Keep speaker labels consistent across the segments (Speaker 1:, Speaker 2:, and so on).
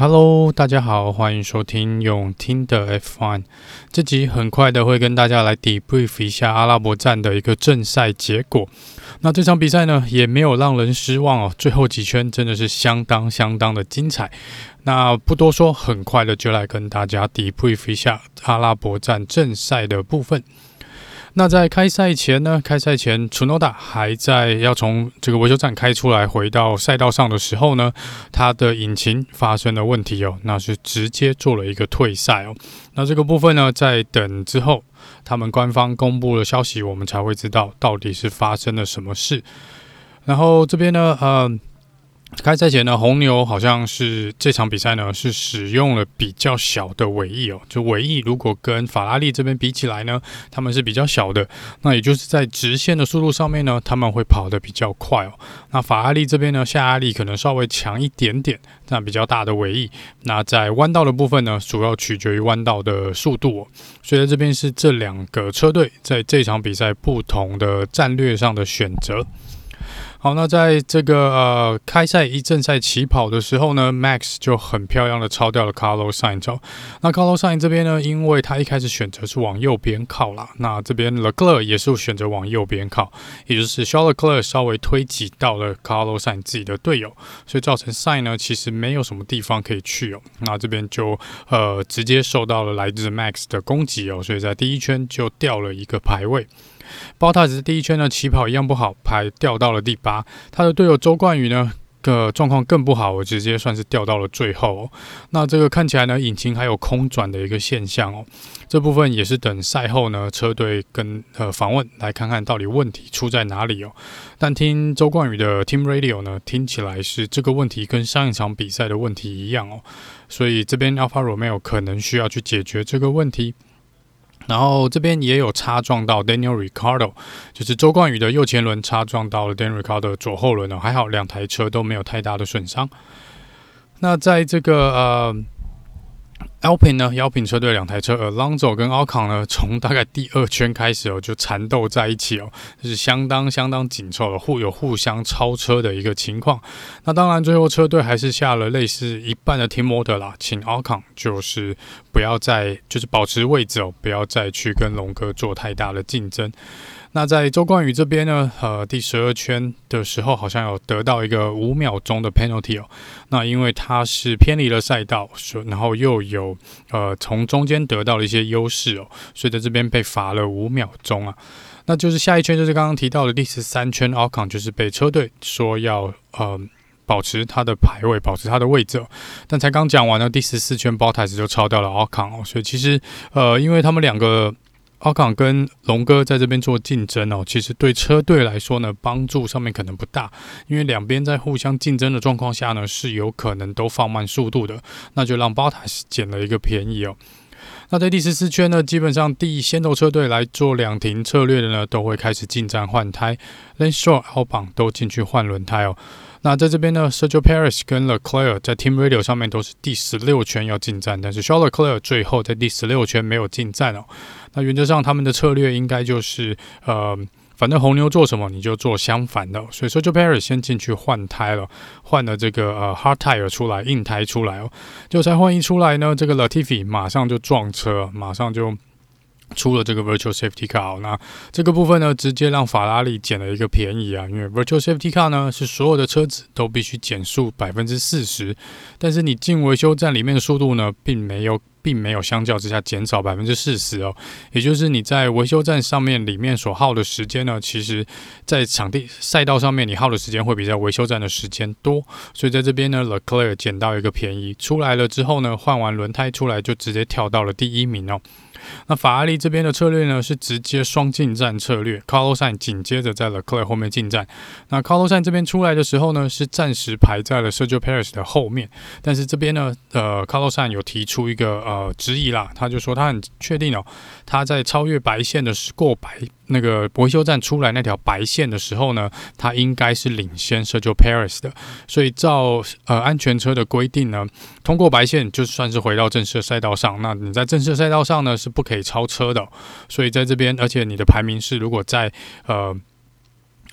Speaker 1: Hello，大家好，欢迎收听用听的 F1。这集很快的会跟大家来 debrief 一下阿拉伯站的一个正赛结果。那这场比赛呢，也没有让人失望哦，最后几圈真的是相当相当的精彩。那不多说，很快的就来跟大家 debrief 一下阿拉伯站正赛的部分。那在开赛前呢，开赛前，Tsunoda 还在要从这个维修站开出来，回到赛道上的时候呢，他的引擎发生了问题哦，那是直接做了一个退赛哦。那这个部分呢，在等之后，他们官方公布了消息，我们才会知道到底是发生了什么事。然后这边呢，呃。开赛前呢，红牛好像是这场比赛呢是使用了比较小的尾翼哦，就尾翼如果跟法拉利这边比起来呢，他们是比较小的。那也就是在直线的速度上面呢，他们会跑得比较快哦。那法拉利这边呢，下压力可能稍微强一点点，那比较大的尾翼。那在弯道的部分呢，主要取决于弯道的速度哦。所以在这边是这两个车队在这场比赛不同的战略上的选择。好，那在这个呃开赛一正赛起跑的时候呢，Max 就很漂亮的超掉了 Carlos Sainz。那 Carlos Sainz 这边呢，因为他一开始选择是往右边靠啦，那这边 l e c l e r 也是选择往右边靠，也就是 Charles l e c l e r 稍微推挤到了 Carlos Sainz 自己的队友，所以造成 Sainz 呢其实没有什么地方可以去哦。那这边就呃直接受到了来自 Max 的攻击哦，所以在第一圈就掉了一个排位。包塔斯第一圈呢起跑一样不好，排掉到了第八。他的队友周冠宇呢个状况更不好，我直接算是掉到了最后哦。那这个看起来呢，引擎还有空转的一个现象哦。这部分也是等赛后呢，车队跟呃访问来看看到底问题出在哪里哦。但听周冠宇的 Team Radio 呢，听起来是这个问题跟上一场比赛的问题一样哦。所以这边 Alpha Romeo 可能需要去解决这个问题。然后这边也有擦撞到 Daniel r i c a r d o 就是周冠宇的右前轮擦撞到了 Daniel r i c a r d o 左后轮哦，还好两台车都没有太大的损伤。那在这个呃。Alpine 呢，Alpine 车队两台车，Alonso 跟 a l c o n 呢，从大概第二圈开始哦，就缠斗在一起哦，就是相当相当紧凑的，互有互相超车的一个情况。那当然，最后车队还是下了类似一半的 Team Order 啦，请 a l c o n 就是不要再就是保持位置哦，不要再去跟龙哥做太大的竞争。那在周冠宇这边呢，呃，第十二圈的时候好像有得到一个五秒钟的 penalty 哦。那因为他是偏离了赛道，然后又有呃从中间得到了一些优势哦，所以在这边被罚了五秒钟啊。那就是下一圈就是刚刚提到的第十三圈，Ocon 就是被车队说要呃保持他的排位，保持他的位置。但才刚讲完呢第十四圈，Bottas 就超掉了 Ocon 哦，所以其实呃因为他们两个。阿港跟龙哥在这边做竞争哦，其实对车队来说呢，帮助上面可能不大，因为两边在互相竞争的状况下呢，是有可能都放慢速度的，那就让博塔斯捡了一个便宜哦。那在第十四圈呢，基本上第一先头车队来做两停策略的呢，都会开始进站换胎，Leno、阿邦、都进去换轮胎哦。那在这边呢，Sergio Perez 跟 Leclerc 在 Team Radio 上面都是第十六圈要进站，但是 Charles Leclerc 最后在第十六圈没有进站哦。那原则上他们的策略应该就是，呃，反正红牛做什么你就做相反的，所以 Sergio Perez 先进去换胎了，换了这个呃 Hard Tire 出来，硬胎出来哦，就才换一出来呢，这个 Latifi 马上就撞车，马上就。出了这个 Virtual Safety Car，那这个部分呢，直接让法拉利捡了一个便宜啊！因为 Virtual Safety Car 呢，是所有的车子都必须减速百分之四十，但是你进维修站里面的速度呢，并没有，并没有相较之下减少百分之四十哦。也就是你在维修站上面里面所耗的时间呢，其实在场地赛道上面你耗的时间会比在维修站的时间多，所以在这边呢，Leclerc 捡到一个便宜，出来了之后呢，换完轮胎出来就直接跳到了第一名哦。那法拉利这边的策略呢，是直接双进站策略，Carlos Sainz 紧接着在 Leclerc 后面进站。那 Carlos Sainz 这边出来的时候呢，是暂时排在了 Sergio Perez 的后面。但是这边呢，呃，Carlos Sainz 有提出一个呃质疑啦，他就说他很确定哦，他在超越白线的时过白。那个维修站出来那条白线的时候呢，它应该是领先 Sergio Perez 的，所以照呃安全车的规定呢，通过白线就算是回到正式的赛道上，那你在正式赛道上呢是不可以超车的，所以在这边，而且你的排名是如果在呃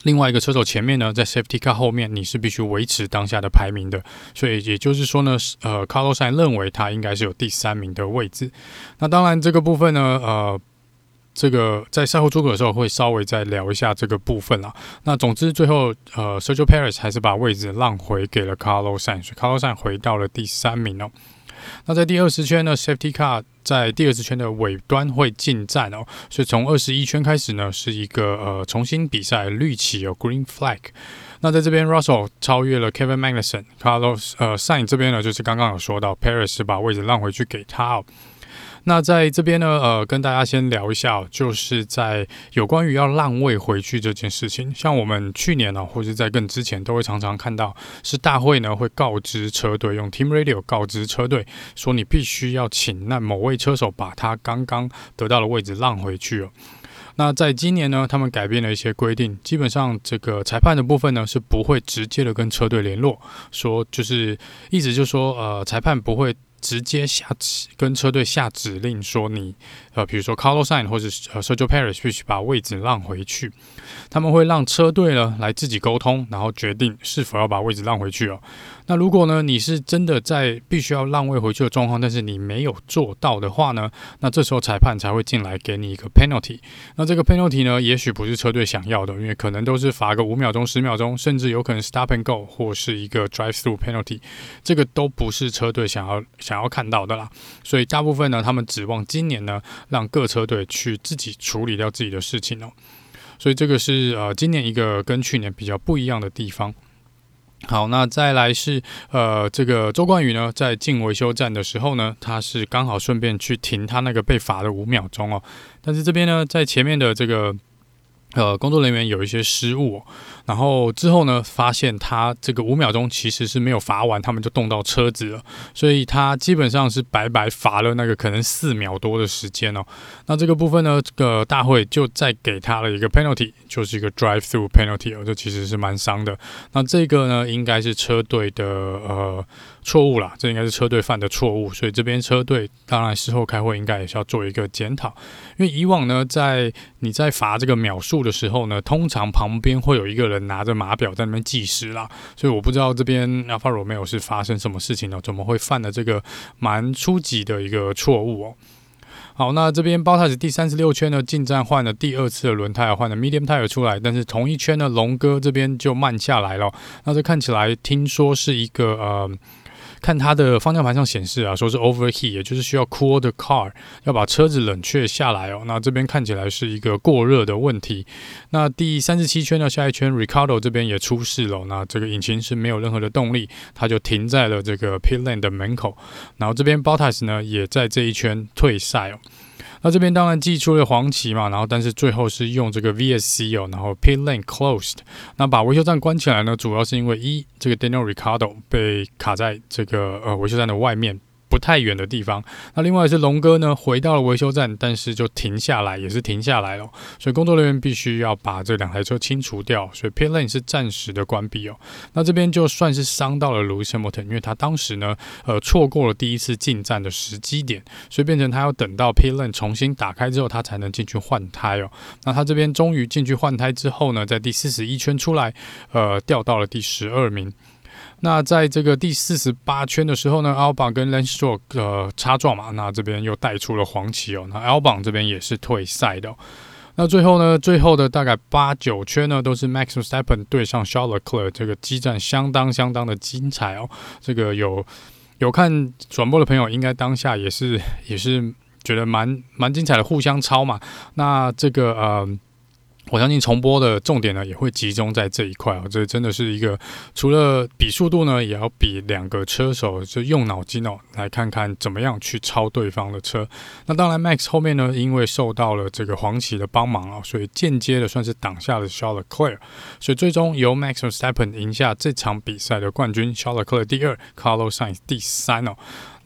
Speaker 1: 另外一个车手前面呢，在 Safety Car 后面，你是必须维持当下的排名的。所以也就是说呢，呃，Carlos 认为他应该是有第三名的位置。那当然这个部分呢，呃，这个在赛后诸葛的时候会稍微再聊一下这个部分啦。那总之最后，呃，Sergio Perez 还是把位置让回给了 Carlos Sainz，所以 Carlos Sainz 回到了第三名哦。那在第二十圈呢，Safety Car 在第二十圈的尾端会进站哦，所以从二十一圈开始呢，是一个呃重新比赛绿旗哦，Green Flag。那在这边，Russell 超越了 Kevin Magnussen，Carlos 呃 Sainz 这边呢，就是刚刚有说到，Perez 是把位置让回去给他哦。那在这边呢，呃，跟大家先聊一下，就是在有关于要让位回去这件事情。像我们去年呢，或者在更之前，都会常常看到，是大会呢会告知车队，用 Team Radio 告知车队，说你必须要请那某位车手把他刚刚得到的位置让回去哦。那在今年呢，他们改变了一些规定，基本上这个裁判的部分呢是不会直接的跟车队联络，说就是意思就是说，呃，裁判不会。直接下指跟车队下指令说你呃，比如说 Carlos Sainz 或者呃 Sergio Perez 必须把位置让回去，他们会让车队呢来自己沟通，然后决定是否要把位置让回去哦。那如果呢，你是真的在必须要让位回去的状况，但是你没有做到的话呢，那这时候裁判才会进来给你一个 penalty。那这个 penalty 呢，也许不是车队想要的，因为可能都是罚个五秒钟、十秒钟，甚至有可能 stop and go 或是一个 drive through penalty，这个都不是车队想要想要看到的啦。所以大部分呢，他们指望今年呢，让各车队去自己处理掉自己的事情哦。所以这个是呃，今年一个跟去年比较不一样的地方。好，那再来是呃，这个周冠宇呢，在进维修站的时候呢，他是刚好顺便去停他那个被罚的五秒钟哦。但是这边呢，在前面的这个。呃，工作人员有一些失误，然后之后呢，发现他这个五秒钟其实是没有罚完，他们就动到车子了，所以他基本上是白白罚了那个可能四秒多的时间哦。那这个部分呢，这个大会就再给他了一个 penalty，就是一个 drive through penalty 哦，这其实是蛮伤的。那这个呢，应该是车队的呃。错误啦，这应该是车队犯的错误，所以这边车队当然事后开会应该也是要做一个检讨，因为以往呢，在你在罚这个秒数的时候呢，通常旁边会有一个人拿着码表在那边计时啦，所以我不知道这边 Alfa Romeo 是发生什么事情呢？怎么会犯了这个蛮初级的一个错误哦？好，那这边 Bottas 第三十六圈呢，进站换了第二次的轮胎，换了 Medium Tire 出来，但是同一圈呢，龙哥这边就慢下来了，那这看起来听说是一个呃。看它的方向盘上显示啊，说是 overheat，也就是需要 cool the car，要把车子冷却下来哦。那这边看起来是一个过热的问题。那第三十七圈呢，下一圈，Ricardo 这边也出事了，那这个引擎是没有任何的动力，它就停在了这个 pit lane 的门口。然后这边 Bottas 呢也在这一圈退赛哦。那这边当然寄出了黄旗嘛，然后但是最后是用这个 VSC 哦，然后 Pit Lane Closed，那把维修站关起来呢，主要是因为一这个 Daniel Ricardo 被卡在这个呃维修站的外面。不太远的地方。那另外是龙哥呢，回到了维修站，但是就停下来，也是停下来了。所以工作人员必须要把这两台车清除掉。所以 pit lane 是暂时的关闭哦。那这边就算是伤到了 Lewis Hamilton，因为他当时呢，呃，错过了第一次进站的时机点，所以变成他要等到 pit lane 重新打开之后，他才能进去换胎哦。那他这边终于进去换胎之后呢，在第四十一圈出来，呃，掉到了第十二名。那在这个第四十八圈的时候呢，Albon 跟 Lanstrom 呃擦撞嘛，那这边又带出了黄旗哦。那 Albon 这边也是退赛的。那最后呢，最后的大概八九圈呢，都是 Max Verstappen 对上 Charles Leclerc，这个激战相当相当的精彩哦。这个有有看转播的朋友，应该当下也是也是觉得蛮蛮精彩的，互相超嘛。那这个呃。我相信重播的重点呢，也会集中在这一块啊。这真的是一个除了比速度呢，也要比两个车手就用脑筋哦，来看看怎么样去超对方的车。那当然，Max 后面呢，因为受到了这个黄旗的帮忙啊，所以间接的算是挡下了 Charles Leclerc，所以最终由 Max Verstappen 赢下这场比赛的冠军，Charles Leclerc 第二，Carlos Sainz 第三哦。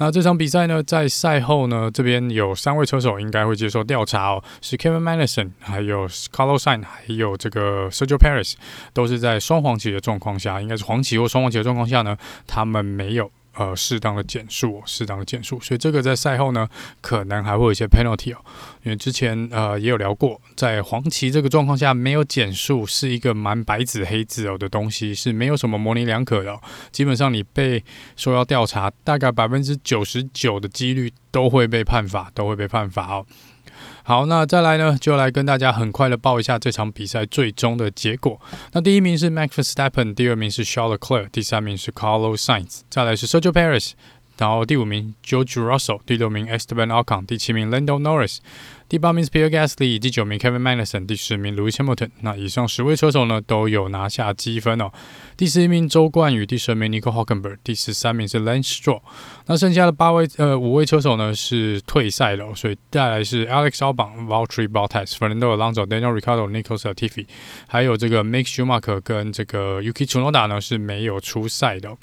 Speaker 1: 那这场比赛呢，在赛后呢，这边有三位车手应该会接受调查哦，是 Kevin m a d i s o n 还有 Carlos Sain，还有这个 Sergio Perez，都是在双黄旗的状况下，应该是黄旗或双黄旗的状况下呢，他们没有呃适当的减速，适当的减速。所以这个在赛后呢，可能还会有一些 penalty 哦。因为之前呃也有聊过，在黄旗这个状况下没有减速是一个蛮白纸黑字哦的东西，是没有什么模棱两可的。基本上你被说要调查，大概百分之九十九的几率都会被判罚，都会被判罚哦。好，那再来呢，就来跟大家很快的报一下这场比赛最终的结果。那第一名是 Max Verstappen，第二名是 Charles Leclerc，第三名是 Carlos Sainz，再来是 Sergio Perez。然后第五名 George Russell，第六名 Esteban Ocon，第七名 Lando Norris，第八名 Pierre Gasly，第九名 Kevin Magnussen，第十名 Lewis Hamilton。那以上十位车手呢都有拿下积分哦。第十一名周冠宇，第十二名 Nico Hulkenberg，第十三名是 Lance Stroll。那剩下的八位呃五位车手呢是退赛了，所以带来是 Alex Albon、Valtteri Bottas、Fernando Alonso、Daniel Ricciardo、Nico Latifi，还有这个 Mick Schumacher 跟这个 Yuki Tsunoda 呢是没有出赛的。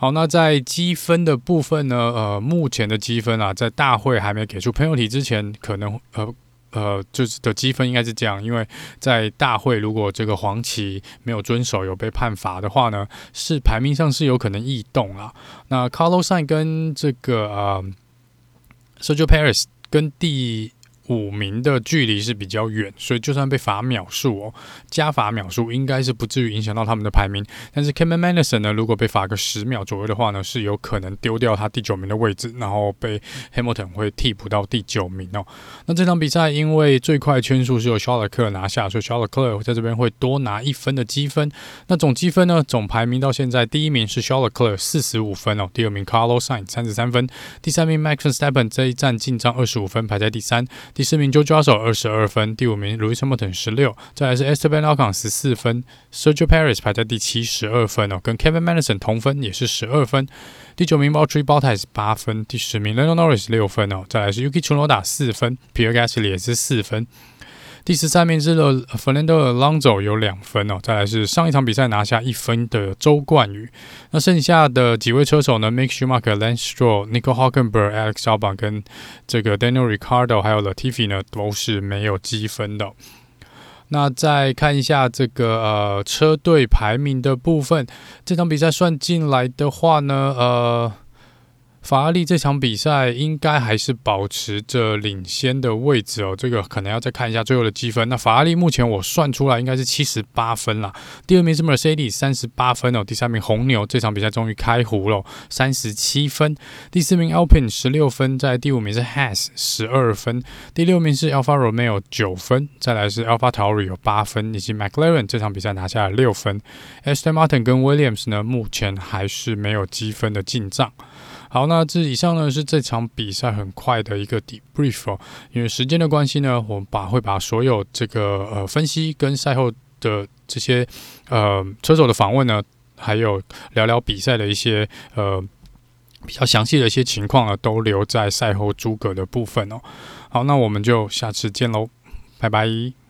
Speaker 1: 好，那在积分的部分呢？呃，目前的积分啊，在大会还没给出 penalty 之前，可能呃呃，就是的积分应该是这样，因为在大会如果这个黄旗没有遵守，有被判罚的话呢，是排名上是有可能异动啊。那 Carlos Sainz 跟这个呃 Sergio Perez 跟第五名的距离是比较远，所以就算被罚秒数哦，加罚秒数应该是不至于影响到他们的排名。但是 Kevin Magnussen 呢，如果被罚个十秒左右的话呢，是有可能丢掉他第九名的位置，然后被 Hamilton 会替补到第九名哦。那这场比赛因为最快圈数是由 s h a r l e c l e r 拿下，所以 s h a r l e c l e r 在这边会多拿一分的积分。那总积分呢，总排名到现在第一名是 s h a r l e c l e r 四十五分哦，第二名 Carlos Sainz 三十三分，第三名 Max Verstappen 这一站进账二十五分，排在第三。第四名 Jojo 手二十二分，第五名 Louis Hamilton 十六，再来是 Esteban Ocon 十四分，Sergio Paris 排在第七十二分哦，跟 Kevin Madison 同分也是十二分，第九名 Valtteri Bottas 八分，第十名 Lando Norris 六分哦，再来是 Yuki Tsunoda 四分，Pierre Gasly 也是四分。第十三名是 Fernando Alonso 有两分哦，再来是上一场比赛拿下一分的周冠宇。那剩下的几位车手呢？Mick Schumacher、Lance Stroll、Nico Hulkenberg、Alex Albon 跟这个 Daniel r i c a r d o 还有 Latifi 呢，都是没有积分的。那再看一下这个呃车队排名的部分，这场比赛算进来的话呢，呃。法拉利这场比赛应该还是保持着领先的位置哦，这个可能要再看一下最后的积分。那法拉利目前我算出来应该是七十八分啦，第二名是 Mercedes 三十八分哦，第三名红牛这场比赛终于开胡了，三十七分，第四名 Alpine 十六分，在第五名是 Has 十二分，第六名是 Alfa Romeo 九分，再来是 Alpha Tauri 有八分，以及 McLaren 这场比赛拿下了六分，Aston Martin 跟 Williams 呢目前还是没有积分的进账。好，那这以上呢是这场比赛很快的一个 debrief 哦，因为时间的关系呢，我们把会把所有这个呃分析跟赛后的这些呃车手的访问呢，还有聊聊比赛的一些呃比较详细的一些情况呢，都留在赛后诸葛的部分哦。好，那我们就下次见喽，拜拜。